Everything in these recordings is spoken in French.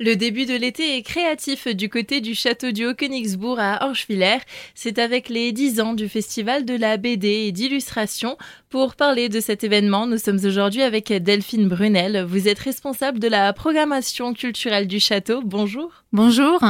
Le début de l'été est créatif du côté du château du Haut-Königsbourg à Orschwiller. C'est avec les 10 ans du festival de la BD et d'illustration. Pour parler de cet événement, nous sommes aujourd'hui avec Delphine Brunel. Vous êtes responsable de la programmation culturelle du château. Bonjour. Bonjour.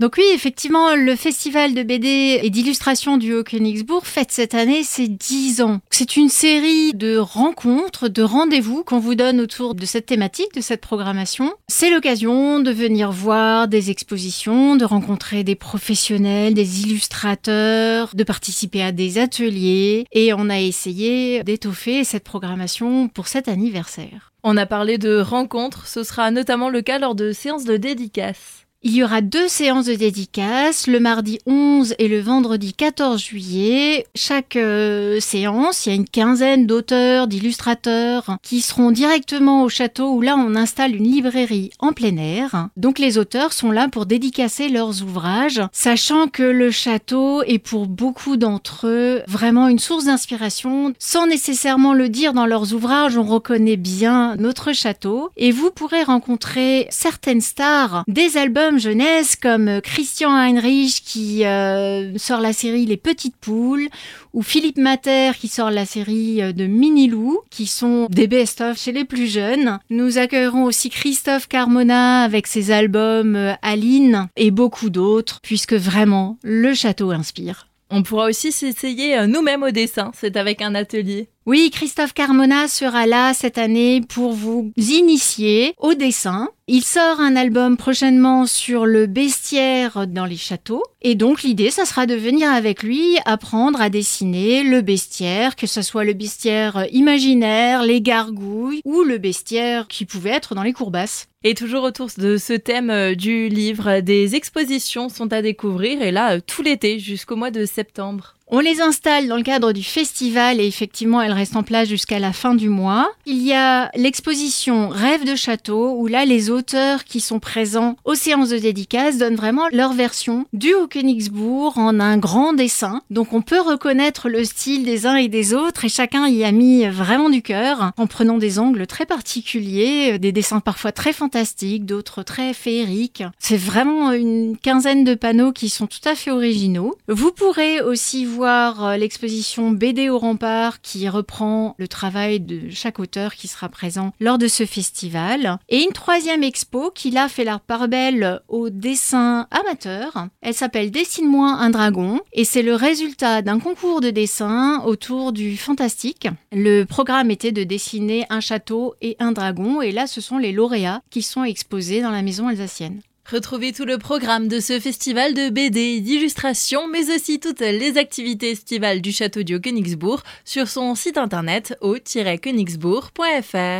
Donc oui, effectivement, le festival de BD et d'illustration du Haut-Königsbourg fête cette année ses 10 ans. C'est une série de rencontres, de rendez-vous qu'on vous donne autour de cette thématique, de cette programmation. C'est l'occasion de venir voir des expositions, de rencontrer des professionnels, des illustrateurs, de participer à des ateliers et on a essayé d'étoffer cette programmation pour cet anniversaire. On a parlé de rencontres, ce sera notamment le cas lors de séances de dédicaces. Il y aura deux séances de dédicaces, le mardi 11 et le vendredi 14 juillet. Chaque euh, séance, il y a une quinzaine d'auteurs, d'illustrateurs qui seront directement au château où là on installe une librairie en plein air. Donc les auteurs sont là pour dédicacer leurs ouvrages, sachant que le château est pour beaucoup d'entre eux vraiment une source d'inspiration. Sans nécessairement le dire dans leurs ouvrages, on reconnaît bien notre château et vous pourrez rencontrer certaines stars des albums jeunesse comme Christian Heinrich qui euh, sort la série Les Petites Poules ou Philippe Mater qui sort la série euh, de Mini Lou qui sont des best-of chez les plus jeunes. Nous accueillerons aussi Christophe Carmona avec ses albums euh, Aline et beaucoup d'autres puisque vraiment le château inspire. On pourra aussi s'essayer nous-mêmes au dessin, c'est avec un atelier. Oui, Christophe Carmona sera là cette année pour vous initier au dessin. Il sort un album prochainement sur le bestiaire dans les châteaux. Et donc l'idée, ça sera de venir avec lui apprendre à dessiner le bestiaire, que ce soit le bestiaire imaginaire, les gargouilles ou le bestiaire qui pouvait être dans les courbasses. Et toujours autour de ce thème euh, du livre, des expositions sont à découvrir et là, euh, tout l'été jusqu'au mois de septembre. On les installe dans le cadre du festival et effectivement elles restent en place jusqu'à la fin du mois. Il y a l'exposition Rêve de château où là les auteurs qui sont présents aux séances de dédicace donnent vraiment leur version du Haut-Königsbourg en un grand dessin. Donc on peut reconnaître le style des uns et des autres et chacun y a mis vraiment du cœur en prenant des angles très particuliers, des dessins parfois très fantastiques, d'autres très féeriques. C'est vraiment une quinzaine de panneaux qui sont tout à fait originaux. Vous pourrez aussi voir euh, l'exposition BD au rempart qui reprend le travail de chaque auteur qui sera présent lors de ce festival. Et une troisième expo qui là fait la part belle au dessin amateur. Elle s'appelle Dessine-moi un dragon et c'est le résultat d'un concours de dessin autour du fantastique. Le programme était de dessiner un château et un dragon et là ce sont les lauréats qui sont exposés dans la maison alsacienne. Retrouvez tout le programme de ce festival de BD et d'illustration, mais aussi toutes les activités estivales du château du Königsbourg sur son site internet au-königsbourg.fr.